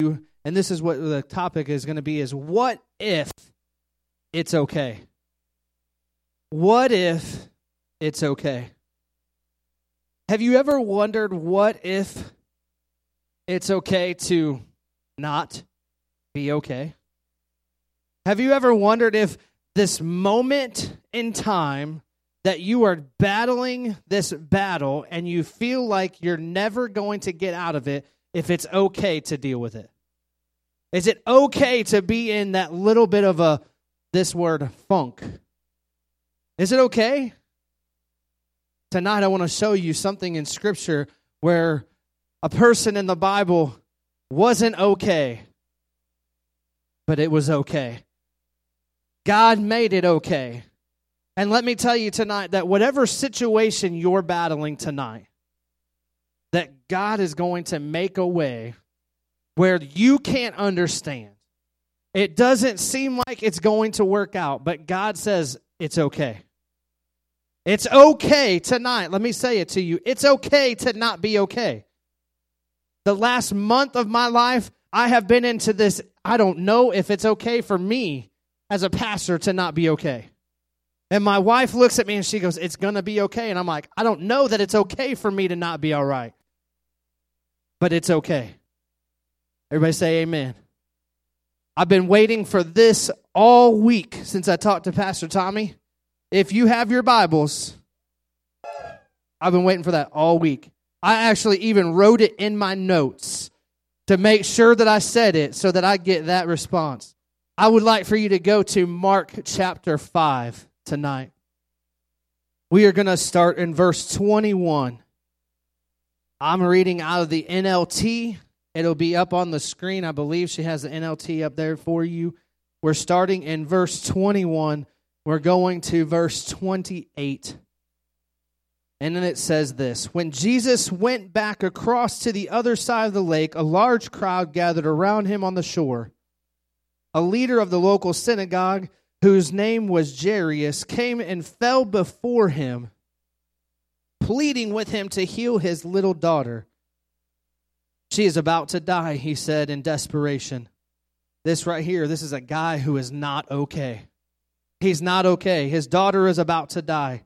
and this is what the topic is going to be is what if it's okay? What if it's okay? Have you ever wondered what if it's okay to not be okay? Have you ever wondered if this moment in time that you are battling this battle and you feel like you're never going to get out of it if it's okay to deal with it? Is it okay to be in that little bit of a, this word, funk? Is it okay? Tonight, I want to show you something in Scripture where a person in the Bible wasn't okay, but it was okay. God made it okay. And let me tell you tonight that whatever situation you're battling tonight, that God is going to make a way where you can't understand. It doesn't seem like it's going to work out, but God says it's okay. It's okay tonight. Let me say it to you. It's okay to not be okay. The last month of my life, I have been into this. I don't know if it's okay for me as a pastor to not be okay. And my wife looks at me and she goes, It's going to be okay. And I'm like, I don't know that it's okay for me to not be all right, but it's okay. Everybody say amen. I've been waiting for this all week since I talked to Pastor Tommy. If you have your Bibles, I've been waiting for that all week. I actually even wrote it in my notes to make sure that I said it so that I get that response. I would like for you to go to Mark chapter 5 tonight. We are going to start in verse 21. I'm reading out of the NLT. It'll be up on the screen. I believe she has the NLT up there for you. We're starting in verse 21. We're going to verse 28. And then it says this When Jesus went back across to the other side of the lake, a large crowd gathered around him on the shore. A leader of the local synagogue whose name was Jairus, came and fell before him, pleading with him to heal his little daughter. She is about to die, he said in desperation. This right here, this is a guy who is not okay. He's not okay. His daughter is about to die.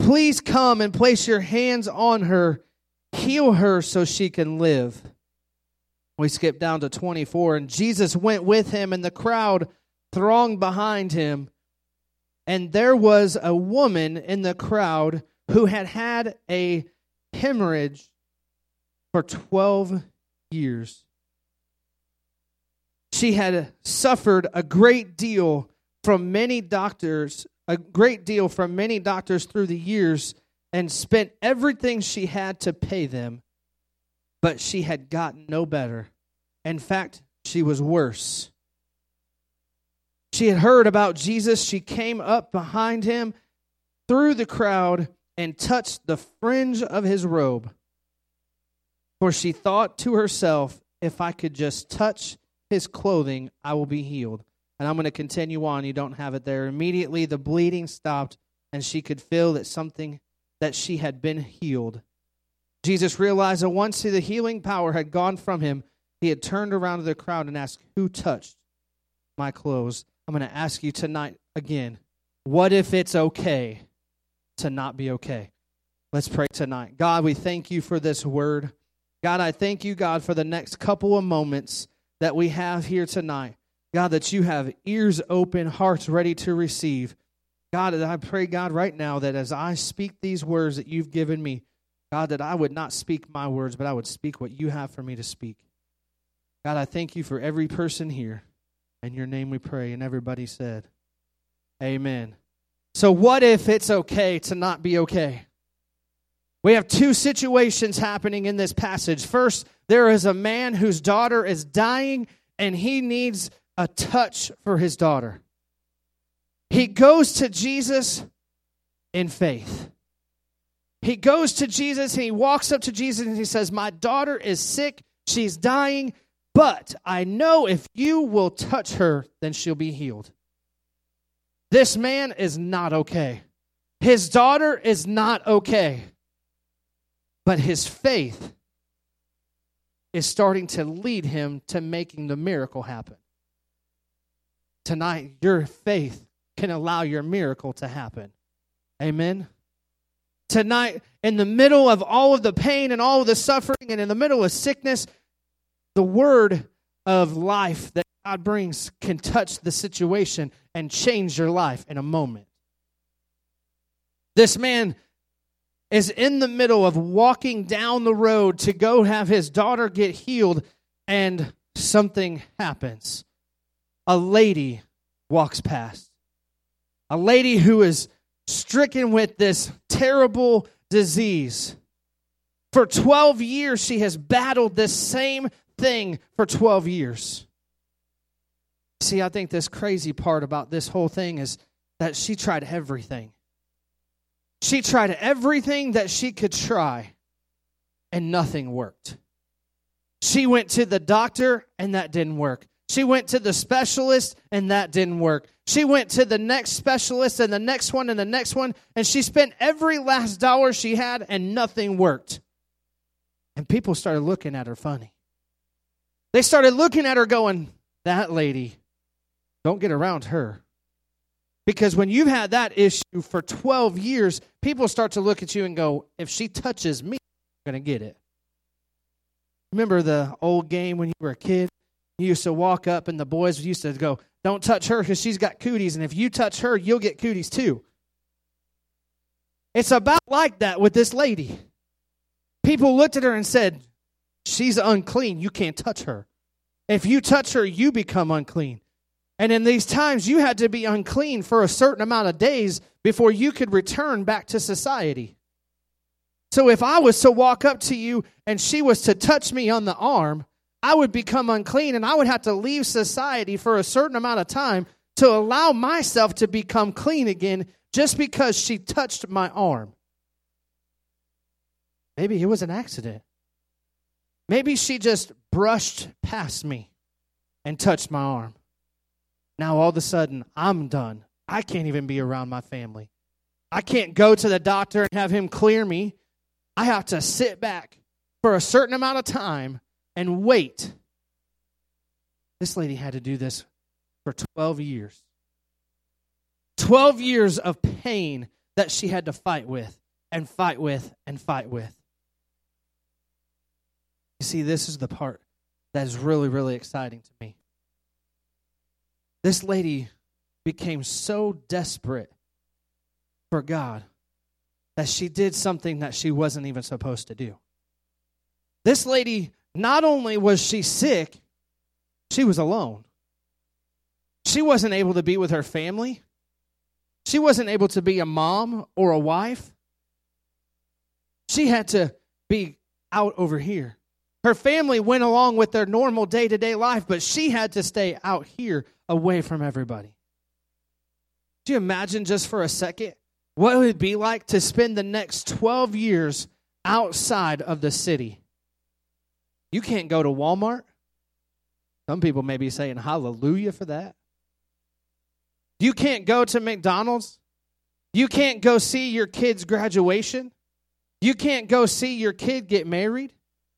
Please come and place your hands on her, heal her so she can live. We skip down to 24, and Jesus went with him, and the crowd thronged behind him. And there was a woman in the crowd who had had a hemorrhage for 12 years. She had suffered a great deal from many doctors, a great deal from many doctors through the years, and spent everything she had to pay them, but she had gotten no better. In fact, she was worse. She had heard about Jesus. She came up behind him through the crowd and touched the fringe of his robe. For she thought to herself, if I could just touch his clothing, I will be healed. And I'm going to continue on. You don't have it there. Immediately the bleeding stopped, and she could feel that something that she had been healed. Jesus realized that once the healing power had gone from him, he had turned around to the crowd and asked, Who touched my clothes? I'm going to ask you tonight again what if it's okay to not be okay? Let's pray tonight. God, we thank you for this word. God, I thank you, God, for the next couple of moments that we have here tonight. God, that you have ears open, hearts ready to receive. God, that I pray, God, right now that as I speak these words that you've given me, God, that I would not speak my words, but I would speak what you have for me to speak. God, I thank you for every person here. In your name we pray. And everybody said, Amen. So, what if it's okay to not be okay? We have two situations happening in this passage. First, there is a man whose daughter is dying and he needs a touch for his daughter. He goes to Jesus in faith. He goes to Jesus and he walks up to Jesus and he says, My daughter is sick. She's dying. But I know if you will touch her, then she'll be healed. This man is not okay. His daughter is not okay. But his faith is starting to lead him to making the miracle happen. Tonight, your faith can allow your miracle to happen. Amen. Tonight, in the middle of all of the pain and all of the suffering and in the middle of sickness, the word of life that God brings can touch the situation and change your life in a moment. This man is in the middle of walking down the road to go have his daughter get healed, and something happens. A lady walks past. A lady who is stricken with this terrible disease. For 12 years, she has battled this same thing for 12 years. See, I think this crazy part about this whole thing is that she tried everything. She tried everything that she could try, and nothing worked. She went to the doctor, and that didn't work. She went to the specialist, and that didn't work. She went to the next specialist, and the next one, and the next one, and she spent every last dollar she had, and nothing worked. And people started looking at her funny. They started looking at her going, That lady, don't get around her. Because when you've had that issue for 12 years, people start to look at you and go, if she touches me, I'm going to get it. Remember the old game when you were a kid? You used to walk up and the boys used to go, don't touch her because she's got cooties. And if you touch her, you'll get cooties too. It's about like that with this lady. People looked at her and said, she's unclean. You can't touch her. If you touch her, you become unclean. And in these times, you had to be unclean for a certain amount of days before you could return back to society. So if I was to walk up to you and she was to touch me on the arm, I would become unclean and I would have to leave society for a certain amount of time to allow myself to become clean again just because she touched my arm. Maybe it was an accident. Maybe she just brushed past me and touched my arm. Now all of a sudden, I'm done. I can't even be around my family. I can't go to the doctor and have him clear me. I have to sit back for a certain amount of time and wait. This lady had to do this for 12 years. 12 years of pain that she had to fight with and fight with and fight with. You see, this is the part that is really, really exciting to me. This lady became so desperate for God that she did something that she wasn't even supposed to do. This lady, not only was she sick, she was alone. She wasn't able to be with her family. She wasn't able to be a mom or a wife. She had to be out over here. Her family went along with their normal day to day life, but she had to stay out here away from everybody. Do you imagine just for a second what it would be like to spend the next 12 years outside of the city? You can't go to Walmart. Some people may be saying hallelujah for that. You can't go to McDonald's. You can't go see your kid's graduation. You can't go see your kid get married.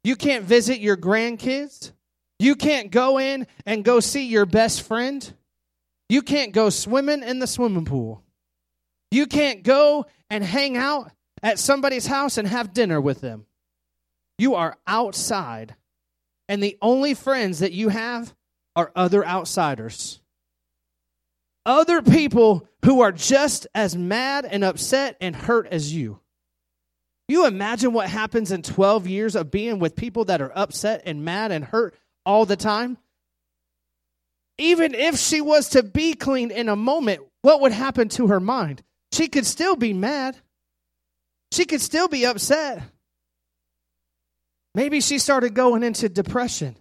You can't visit your grandkids. You can't go in and go see your best friend. You can't go swimming in the swimming pool. You can't go and hang out at somebody's house and have dinner with them. You are outside, and the only friends that you have are other outsiders. Other people who are just as mad and upset and hurt as you. You imagine what happens in 12 years of being with people that are upset and mad and hurt all the time? Even if she was to be clean in a moment, what would happen to her mind? She could still be mad. She could still be upset. Maybe she started going into depression.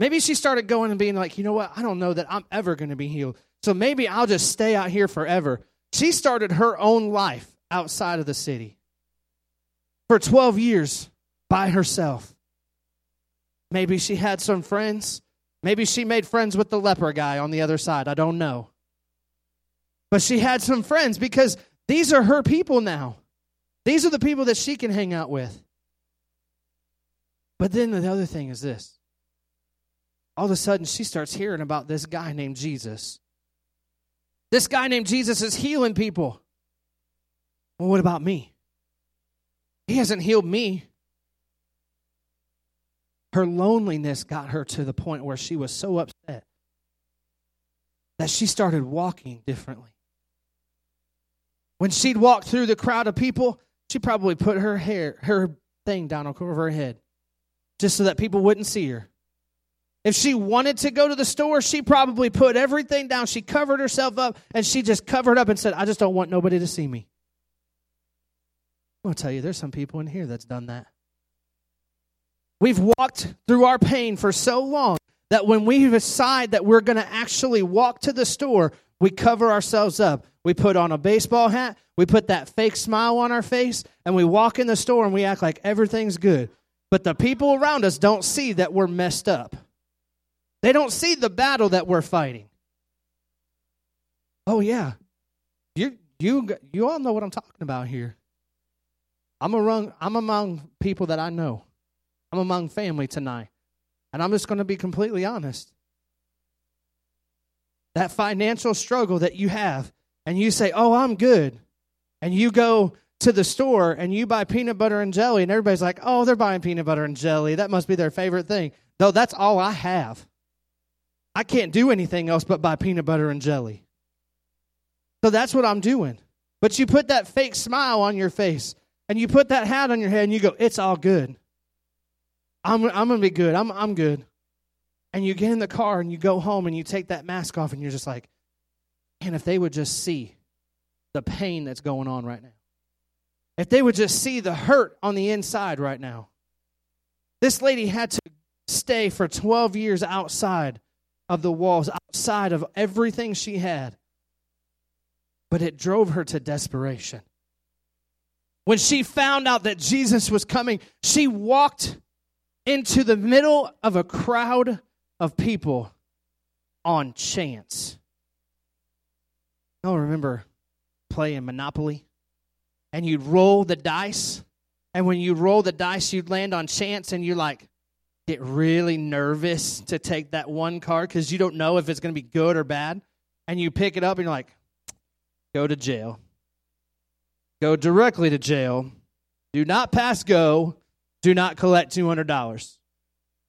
Maybe she started going and being like, you know what? I don't know that I'm ever going to be healed. So maybe I'll just stay out here forever. She started her own life outside of the city for 12 years by herself. Maybe she had some friends. Maybe she made friends with the leper guy on the other side. I don't know. But she had some friends because these are her people now. These are the people that she can hang out with. But then the other thing is this all of a sudden she starts hearing about this guy named Jesus. This guy named Jesus is healing people. Well, what about me? He hasn't healed me. Her loneliness got her to the point where she was so upset that she started walking differently. When she'd walk through the crowd of people, she probably put her hair, her thing down over her head just so that people wouldn't see her. If she wanted to go to the store, she probably put everything down. She covered herself up and she just covered up and said, I just don't want nobody to see me. I'm going to tell you, there's some people in here that's done that. We've walked through our pain for so long that when we decide that we're going to actually walk to the store, we cover ourselves up. We put on a baseball hat, we put that fake smile on our face, and we walk in the store and we act like everything's good. But the people around us don't see that we're messed up. They don't see the battle that we're fighting. Oh yeah. You you you all know what I'm talking about here. I'm among I'm among people that I know. I'm among family tonight. And I'm just going to be completely honest. That financial struggle that you have and you say, "Oh, I'm good." And you go to the store and you buy peanut butter and jelly and everybody's like, "Oh, they're buying peanut butter and jelly. That must be their favorite thing." Though that's all I have. I can't do anything else but buy peanut butter and jelly. So that's what I'm doing. But you put that fake smile on your face and you put that hat on your head and you go, it's all good. I'm, I'm going to be good. I'm, I'm good. And you get in the car and you go home and you take that mask off and you're just like, and if they would just see the pain that's going on right now, if they would just see the hurt on the inside right now. This lady had to stay for 12 years outside of the walls, outside of everything she had. But it drove her to desperation. When she found out that Jesus was coming, she walked into the middle of a crowd of people on chance. Y'all remember playing Monopoly? And you'd roll the dice. And when you roll the dice, you'd land on chance, and you're like, get really nervous to take that one card because you don't know if it's going to be good or bad. And you pick it up and you're like, go to jail. Go directly to jail. Do not pass go. Do not collect $200.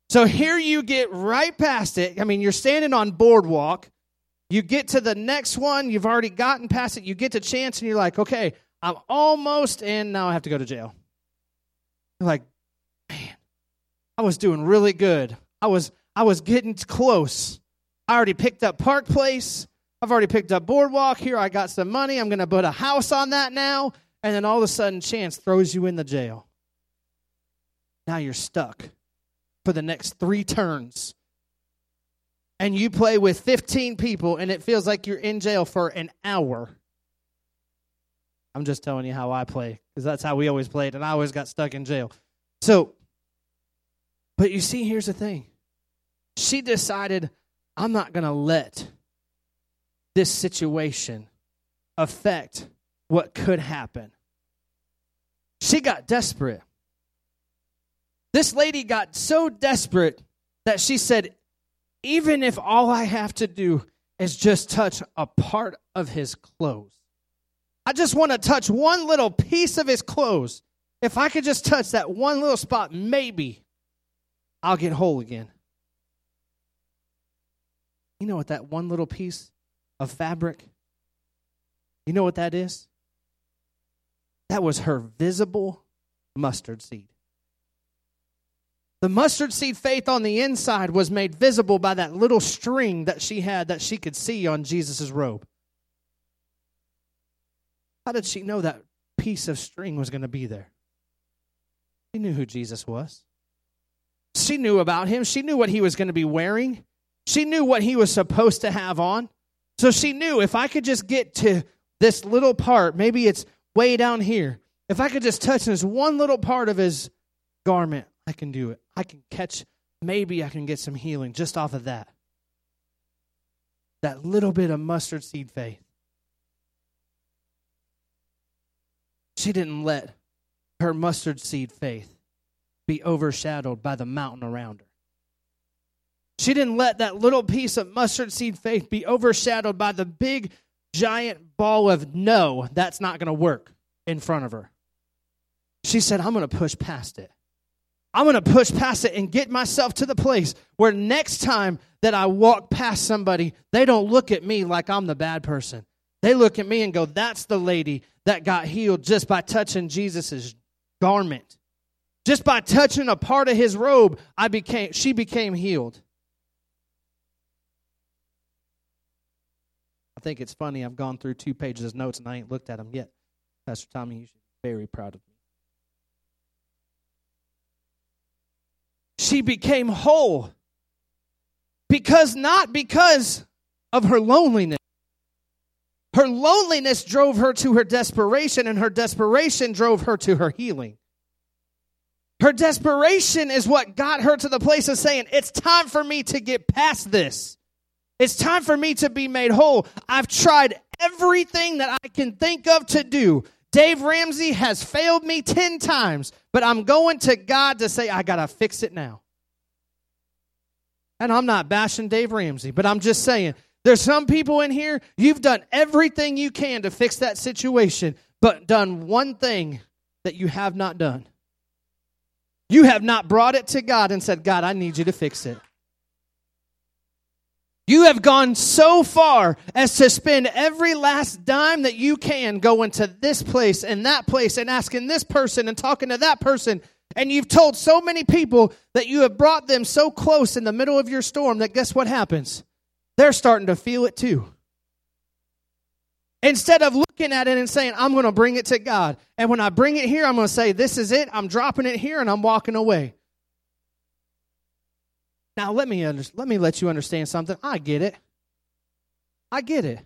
So here you get right past it. I mean, you're standing on boardwalk. You get to the next one. You've already gotten past it. You get to chance and you're like, okay, I'm almost in. Now I have to go to jail. You're like, man, I was doing really good. I was I was getting close. I already picked up Park Place. I've already picked up Boardwalk. Here I got some money. I'm going to put a house on that now. And then all of a sudden, chance throws you in the jail. Now you're stuck for the next three turns. And you play with 15 people, and it feels like you're in jail for an hour. I'm just telling you how I play because that's how we always played, and I always got stuck in jail. So but you see, here's the thing she decided, I'm not going to let this situation affect what could happen. She got desperate. This lady got so desperate that she said, even if all I have to do is just touch a part of his clothes, I just want to touch one little piece of his clothes. If I could just touch that one little spot, maybe I'll get whole again. You know what that one little piece of fabric, you know what that is? That was her visible mustard seed. The mustard seed faith on the inside was made visible by that little string that she had that she could see on Jesus' robe. How did she know that piece of string was going to be there? She knew who Jesus was. She knew about him. She knew what he was going to be wearing. She knew what he was supposed to have on. So she knew if I could just get to this little part, maybe it's way down here. If I could just touch this one little part of his garment, I can do it. I can catch, maybe I can get some healing just off of that. That little bit of mustard seed faith. She didn't let her mustard seed faith be overshadowed by the mountain around her. She didn't let that little piece of mustard seed faith be overshadowed by the big, giant ball of no, that's not going to work in front of her. She said, I'm going to push past it. I'm going to push past it and get myself to the place where next time that I walk past somebody, they don't look at me like I'm the bad person. They look at me and go, That's the lady that got healed just by touching Jesus' garment. Just by touching a part of his robe, I became she became healed. I think it's funny. I've gone through two pages of notes and I ain't looked at them yet. Pastor Tommy, you should be very proud of me. She became whole because not because of her loneliness. Her loneliness drove her to her desperation, and her desperation drove her to her healing. Her desperation is what got her to the place of saying, It's time for me to get past this. It's time for me to be made whole. I've tried everything that I can think of to do. Dave Ramsey has failed me 10 times, but I'm going to God to say, I got to fix it now. And I'm not bashing Dave Ramsey, but I'm just saying, there's some people in here, you've done everything you can to fix that situation, but done one thing that you have not done. You have not brought it to God and said, God, I need you to fix it. You have gone so far as to spend every last dime that you can going to this place and that place and asking this person and talking to that person. And you've told so many people that you have brought them so close in the middle of your storm that guess what happens? They're starting to feel it too. Instead of looking at it and saying, I'm going to bring it to God. And when I bring it here, I'm going to say, This is it. I'm dropping it here and I'm walking away. Now let me under, let me let you understand something. I get it. I get it.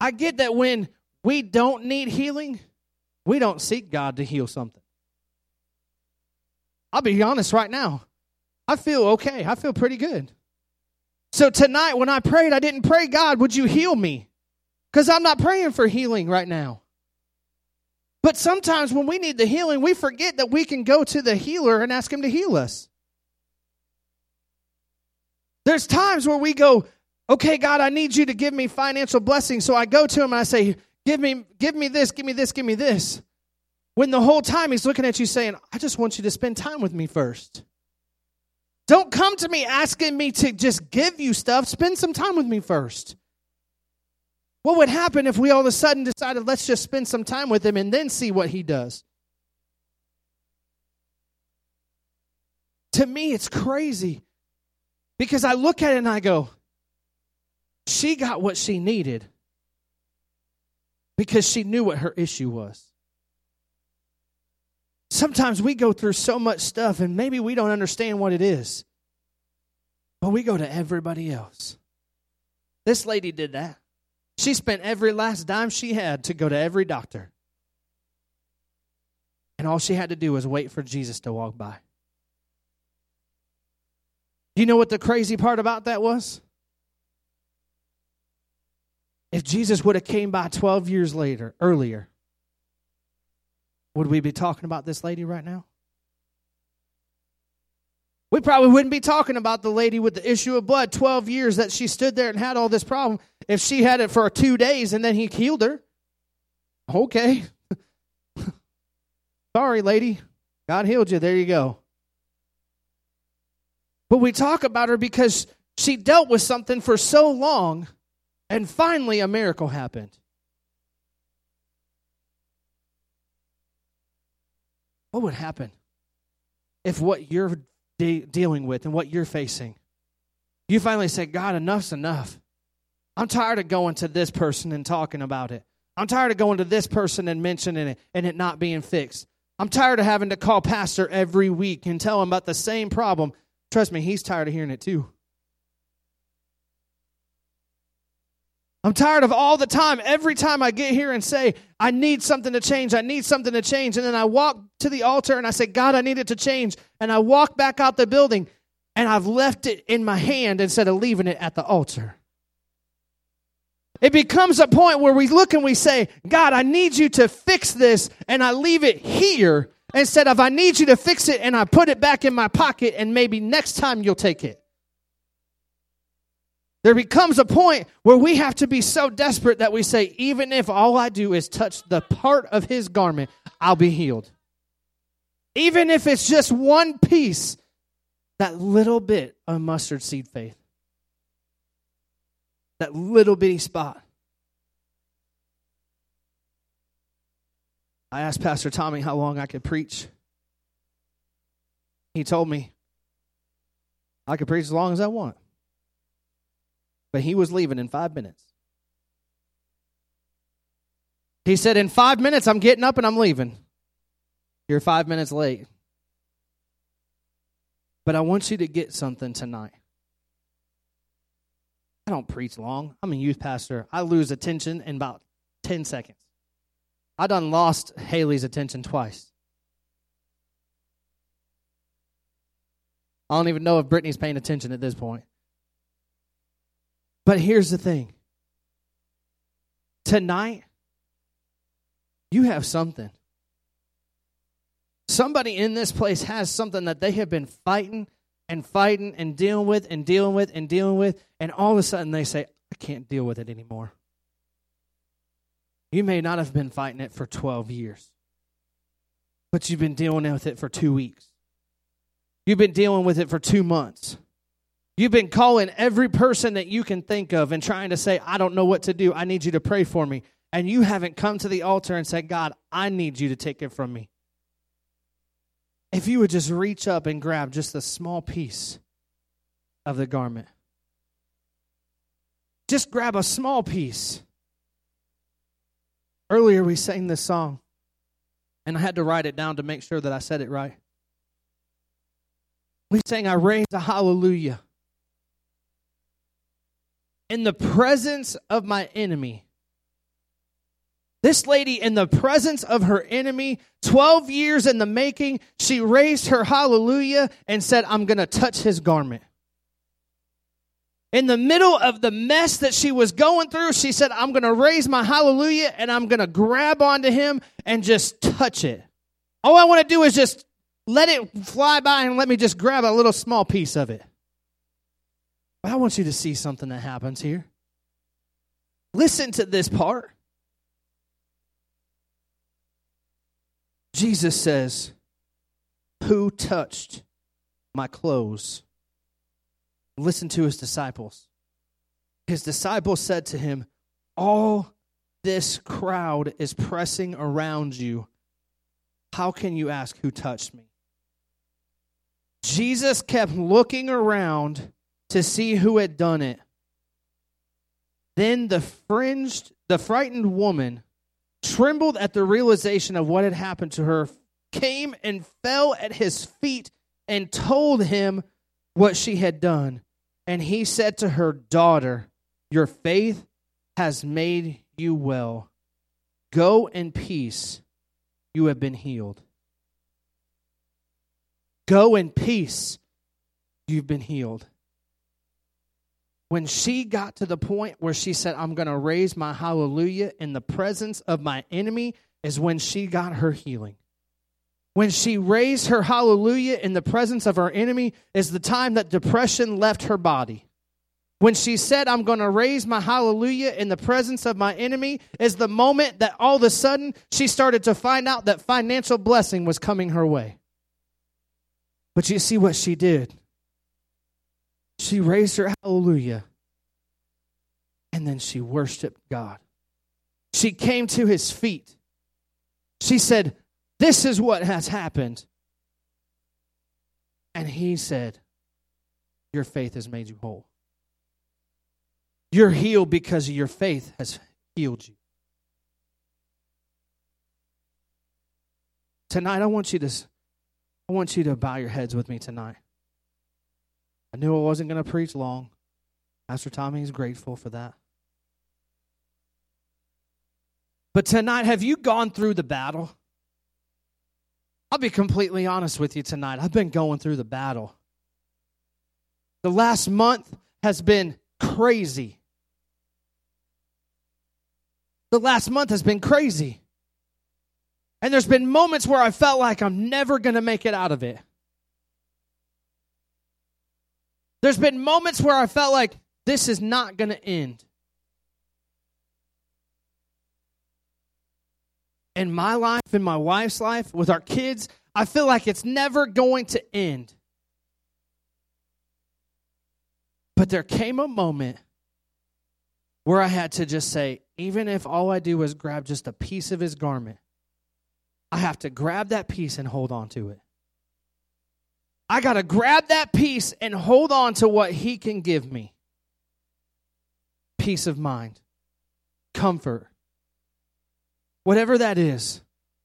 I get that when we don't need healing, we don't seek God to heal something. I'll be honest right now. I feel okay. I feel pretty good. So tonight when I prayed, I didn't pray, God, would you heal me? Because I'm not praying for healing right now. But sometimes when we need the healing, we forget that we can go to the healer and ask him to heal us. There's times where we go, okay, God, I need you to give me financial blessings. So I go to him and I say, give me, give me this, give me this, give me this. When the whole time he's looking at you saying, I just want you to spend time with me first. Don't come to me asking me to just give you stuff. Spend some time with me first. What would happen if we all of a sudden decided, let's just spend some time with him and then see what he does? To me, it's crazy because I look at it and I go, she got what she needed because she knew what her issue was. Sometimes we go through so much stuff and maybe we don't understand what it is, but we go to everybody else. This lady did that. She spent every last dime she had to go to every doctor. And all she had to do was wait for Jesus to walk by. Do you know what the crazy part about that was? If Jesus would have came by 12 years later, earlier, would we be talking about this lady right now? We probably wouldn't be talking about the lady with the issue of blood 12 years that she stood there and had all this problem if she had it for 2 days and then he healed her. Okay. Sorry, lady. God healed you. There you go. But we talk about her because she dealt with something for so long, and finally a miracle happened. What would happen if what you're de- dealing with and what you're facing, you finally say, God, enough's enough. I'm tired of going to this person and talking about it. I'm tired of going to this person and mentioning it and it not being fixed. I'm tired of having to call pastor every week and tell him about the same problem Trust me, he's tired of hearing it too. I'm tired of all the time, every time I get here and say, I need something to change, I need something to change. And then I walk to the altar and I say, God, I need it to change. And I walk back out the building and I've left it in my hand instead of leaving it at the altar. It becomes a point where we look and we say, God, I need you to fix this. And I leave it here instead of I need you to fix it and I put it back in my pocket and maybe next time you'll take it. There becomes a point where we have to be so desperate that we say, even if all I do is touch the part of his garment, I'll be healed. Even if it's just one piece, that little bit of mustard seed faith, that little bitty spot. I asked Pastor Tommy how long I could preach. He told me I could preach as long as I want. But he was leaving in five minutes. He said, In five minutes, I'm getting up and I'm leaving. You're five minutes late. But I want you to get something tonight. I don't preach long. I'm a youth pastor. I lose attention in about 10 seconds. I done lost Haley's attention twice. I don't even know if Brittany's paying attention at this point. But here's the thing tonight, you have something. Somebody in this place has something that they have been fighting and fighting and dealing with and dealing with and dealing with, and all of a sudden they say, I can't deal with it anymore. You may not have been fighting it for 12 years, but you've been dealing with it for two weeks. You've been dealing with it for two months. You've been calling every person that you can think of and trying to say, I don't know what to do. I need you to pray for me. And you haven't come to the altar and said, God, I need you to take it from me. If you would just reach up and grab just a small piece of the garment, just grab a small piece. Earlier, we sang this song, and I had to write it down to make sure that I said it right. We sang, I raise a hallelujah in the presence of my enemy. This lady, in the presence of her enemy, 12 years in the making, she raised her hallelujah and said, I'm going to touch his garment. In the middle of the mess that she was going through, she said, I'm going to raise my hallelujah and I'm going to grab onto him and just touch it. All I want to do is just let it fly by and let me just grab a little small piece of it. But I want you to see something that happens here. Listen to this part. Jesus says, Who touched my clothes? Listen to his disciples. His disciples said to him, All this crowd is pressing around you. How can you ask who touched me? Jesus kept looking around to see who had done it. Then the fringed, the frightened woman trembled at the realization of what had happened to her, came and fell at his feet and told him what she had done. And he said to her, Daughter, your faith has made you well. Go in peace. You have been healed. Go in peace. You've been healed when she got to the point where she said, I'm going to raise my hallelujah in the presence of my enemy, is when she got her healing. When she raised her hallelujah in the presence of her enemy, is the time that depression left her body. When she said, I'm going to raise my hallelujah in the presence of my enemy, is the moment that all of a sudden she started to find out that financial blessing was coming her way. But you see what she did? She raised her hallelujah. And then she worshiped God. She came to his feet. She said, This is what has happened. And he said, Your faith has made you whole. You're healed because your faith has healed you. Tonight I want you to I want you to bow your heads with me tonight. I knew I wasn't going to preach long. Pastor Tommy is grateful for that. But tonight, have you gone through the battle? I'll be completely honest with you tonight. I've been going through the battle. The last month has been crazy. The last month has been crazy. And there's been moments where I felt like I'm never going to make it out of it. There's been moments where I felt like this is not going to end. In my life, in my wife's life, with our kids, I feel like it's never going to end. But there came a moment where I had to just say, even if all I do is grab just a piece of his garment, I have to grab that piece and hold on to it. I got to grab that piece and hold on to what he can give me peace of mind, comfort, whatever that is.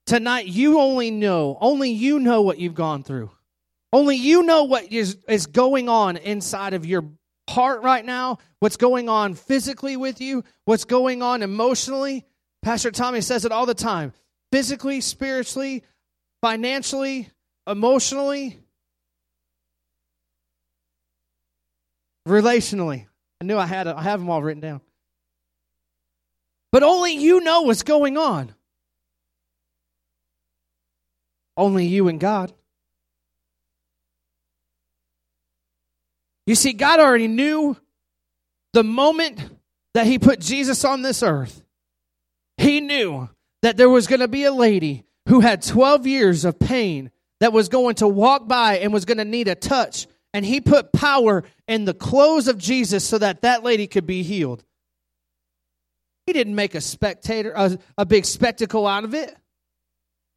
Tonight, you only know, only you know what you've gone through. Only you know what is, is going on inside of your heart right now, what's going on physically with you, what's going on emotionally. Pastor Tommy says it all the time physically, spiritually, financially, emotionally, relationally. I knew I had. I have them all written down. But only you know what's going on. Only you and God. You see, God already knew the moment that He put Jesus on this earth. He knew that there was going to be a lady who had 12 years of pain that was going to walk by and was going to need a touch. And He put power in the clothes of Jesus so that that lady could be healed. He didn't make a spectator, a, a big spectacle out of it.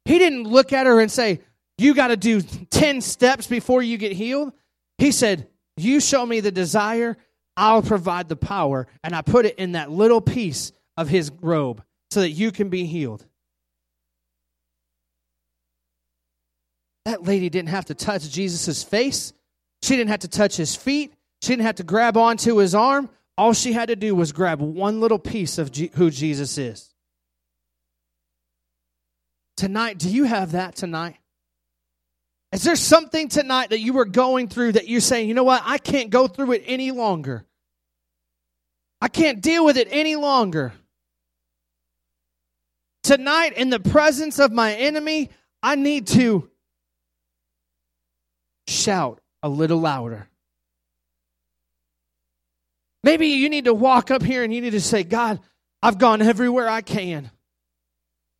He didn't look at her and say, You got to do 10 steps before you get healed. He said, you show me the desire, I'll provide the power. And I put it in that little piece of his robe so that you can be healed. That lady didn't have to touch Jesus' face. She didn't have to touch his feet. She didn't have to grab onto his arm. All she had to do was grab one little piece of G- who Jesus is. Tonight, do you have that tonight? Is there something tonight that you were going through that you're saying, you know what, I can't go through it any longer? I can't deal with it any longer. Tonight, in the presence of my enemy, I need to shout a little louder. Maybe you need to walk up here and you need to say, God, I've gone everywhere I can,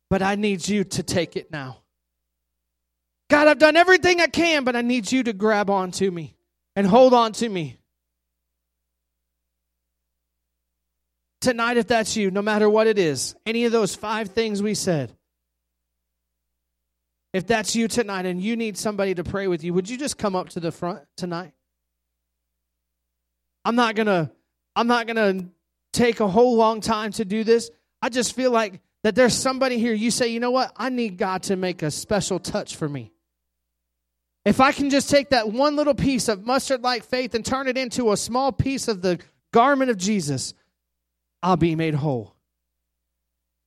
but I need you to take it now. God, I've done everything I can, but I need you to grab on to me and hold on to me. Tonight, if that's you, no matter what it is, any of those five things we said, if that's you tonight and you need somebody to pray with you, would you just come up to the front tonight? I'm not going to I'm not going to take a whole long time to do this. I just feel like that there's somebody here you say, "You know what? I need God to make a special touch for me." If I can just take that one little piece of mustard like faith and turn it into a small piece of the garment of Jesus, I'll be made whole.